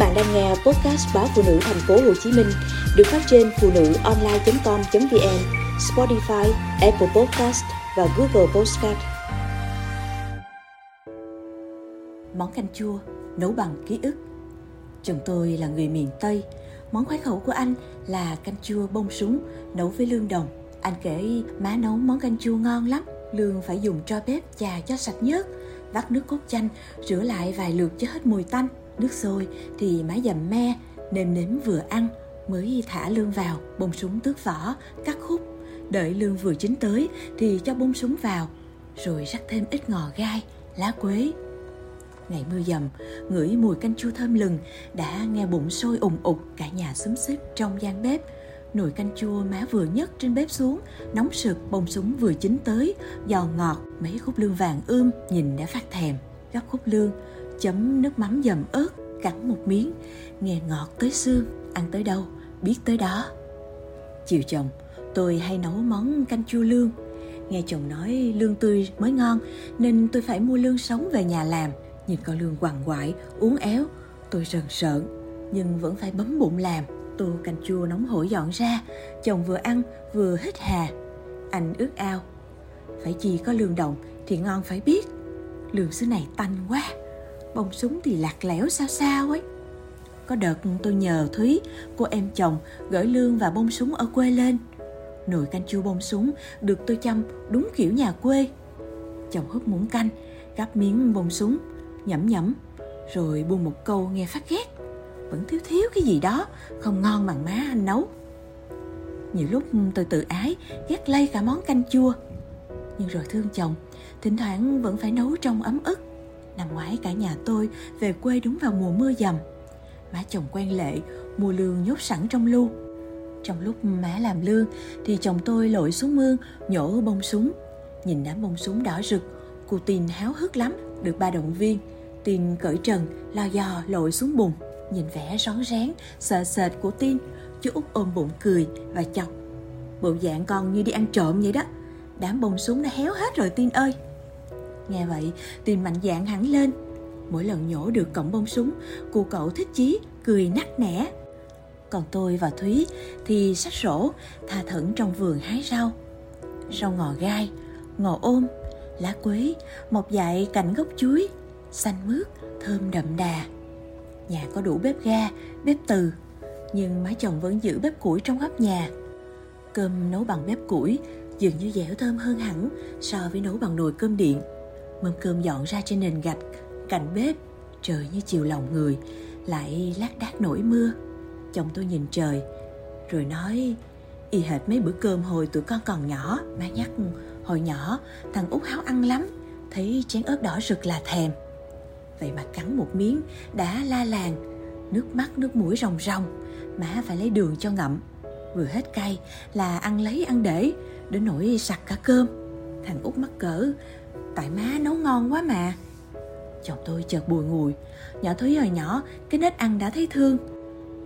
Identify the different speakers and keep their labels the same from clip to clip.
Speaker 1: bạn đang nghe podcast báo phụ nữ thành phố Hồ Chí Minh được phát trên phụ nữ online.com.vn, Spotify, Apple Podcast và Google Podcast. Món canh chua nấu bằng ký ức. Chồng tôi là người miền Tây. Món khoái khẩu của anh là canh chua bông súng nấu với lương đồng. Anh kể má nấu món canh chua ngon lắm. Lương phải dùng tro bếp chà cho sạch nhớt, vắt nước cốt chanh, rửa lại vài lượt cho hết mùi tanh Nước sôi thì má dầm me, nêm nếm vừa ăn mới thả lương vào, bông súng tước vỏ, cắt khúc. Đợi lương vừa chín tới thì cho bông súng vào, rồi rắc thêm ít ngò gai, lá quế. Ngày mưa dầm, ngửi mùi canh chua thơm lừng, đã nghe bụng sôi ùng ục cả nhà xúm xếp trong gian bếp. Nồi canh chua má vừa nhấc trên bếp xuống, nóng sực bông súng vừa chín tới, giòn ngọt, mấy khúc lương vàng ươm nhìn đã phát thèm. gấp khúc lương, chấm nước mắm dầm ớt, cắn một miếng, nghe ngọt tới xương, ăn tới đâu, biết tới đó. Chiều chồng, tôi hay nấu món canh chua lương. Nghe chồng nói lương tươi mới ngon nên tôi phải mua lương sống về nhà làm. Nhìn con lương quằn quại, uốn éo, tôi rần sợn, nhưng vẫn phải bấm bụng làm. Tô canh chua nóng hổi dọn ra, chồng vừa ăn vừa hít hà. Anh ước ao, phải chi có lương đồng thì ngon phải biết. Lương xứ này tanh quá bông súng thì lạc lẽo sao sao ấy. Có đợt tôi nhờ thúy, cô em chồng, gửi lương và bông súng ở quê lên. Nồi canh chua bông súng được tôi chăm đúng kiểu nhà quê. Chồng húp muỗng canh, gắp miếng bông súng, nhẩm nhẩm, rồi buông một câu nghe phát ghét. Vẫn thiếu thiếu cái gì đó, không ngon bằng má anh nấu. Nhiều lúc tôi tự ái, ghét lây cả món canh chua. Nhưng rồi thương chồng, thỉnh thoảng vẫn phải nấu trong ấm ức. Năm ngoái cả nhà tôi về quê đúng vào mùa mưa dầm. Má chồng quen lệ, mua lương nhốt sẵn trong lu. Trong lúc má làm lương thì chồng tôi lội xuống mương nhổ bông súng. Nhìn đám bông súng đỏ rực, cô tin háo hức lắm, được ba động viên. Tin cởi trần, lo dò lội xuống bùn. Nhìn vẻ rón rén, sợ sệt của Tin, chú út ôm bụng cười và chọc. Bộ dạng con như đi ăn trộm vậy đó. Đám bông súng đã héo hết rồi Tin ơi. Nghe vậy, tìm mạnh dạn hẳn lên. Mỗi lần nhổ được cổng bông súng, cô cậu thích chí, cười nắc nẻ. Còn tôi và Thúy thì sách sổ, tha thẩn trong vườn hái rau. Rau ngò gai, ngò ôm, lá quế, một dại cạnh gốc chuối, xanh mướt, thơm đậm đà. Nhà có đủ bếp ga, bếp từ, nhưng má chồng vẫn giữ bếp củi trong góc nhà. Cơm nấu bằng bếp củi dường như dẻo thơm hơn hẳn so với nấu bằng nồi cơm điện mâm cơm dọn ra trên nền gạch, cạnh bếp, trời như chiều lòng người, lại lác đác nổi mưa. Chồng tôi nhìn trời, rồi nói, y hệt mấy bữa cơm hồi tụi con còn nhỏ, má nhắc hồi nhỏ, thằng út háo ăn lắm, thấy chén ớt đỏ rực là thèm. Vậy mà cắn một miếng, đã la làng, nước mắt, nước mũi ròng ròng, má phải lấy đường cho ngậm. Vừa hết cay là ăn lấy, ăn để, đến nỗi sặc cả cơm. Thằng út mắc cỡ tại má nấu ngon quá mà. Chồng tôi chợt bùi ngùi. Nhỏ thúy hồi nhỏ, cái nết ăn đã thấy thương.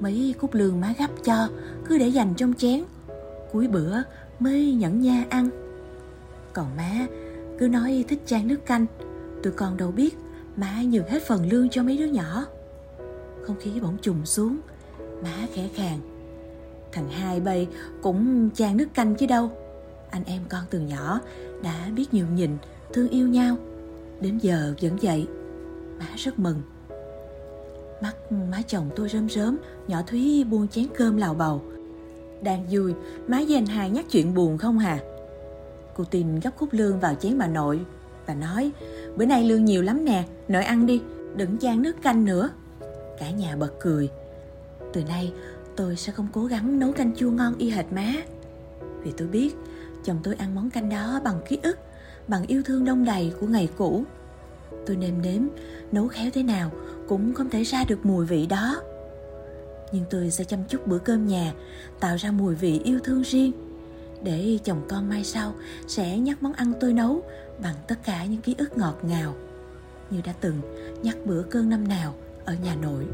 Speaker 1: Mấy cúc lương má gấp cho, cứ để dành trong chén. Cuối bữa, mới nhẫn nha ăn. Còn má, cứ nói thích chan nước canh. Tụi con đâu biết, má nhường hết phần lương cho mấy đứa nhỏ. Không khí bỗng trùng xuống, má khẽ khàng. Thằng hai bay cũng chan nước canh chứ đâu. Anh em con từ nhỏ đã biết nhường nhìn thương yêu nhau. Đến giờ vẫn vậy. Má rất mừng. Mắt má chồng tôi rơm rớm, nhỏ thúy buông chén cơm lào bầu. Đang vui, má với anh hai nhắc chuyện buồn không hà. Cô tin gấp khúc lương vào chén bà nội. Và nói, bữa nay lương nhiều lắm nè, nội ăn đi, đừng chan nước canh nữa. Cả nhà bật cười. Từ nay tôi sẽ không cố gắng nấu canh chua ngon y hệt má. Vì tôi biết chồng tôi ăn món canh đó bằng ký ức bằng yêu thương đông đầy của ngày cũ. Tôi nêm nếm, nấu khéo thế nào cũng không thể ra được mùi vị đó. Nhưng tôi sẽ chăm chút bữa cơm nhà, tạo ra mùi vị yêu thương riêng, để chồng con mai sau sẽ nhắc món ăn tôi nấu bằng tất cả những ký ức ngọt ngào như đã từng nhắc bữa cơm năm nào ở nhà nội.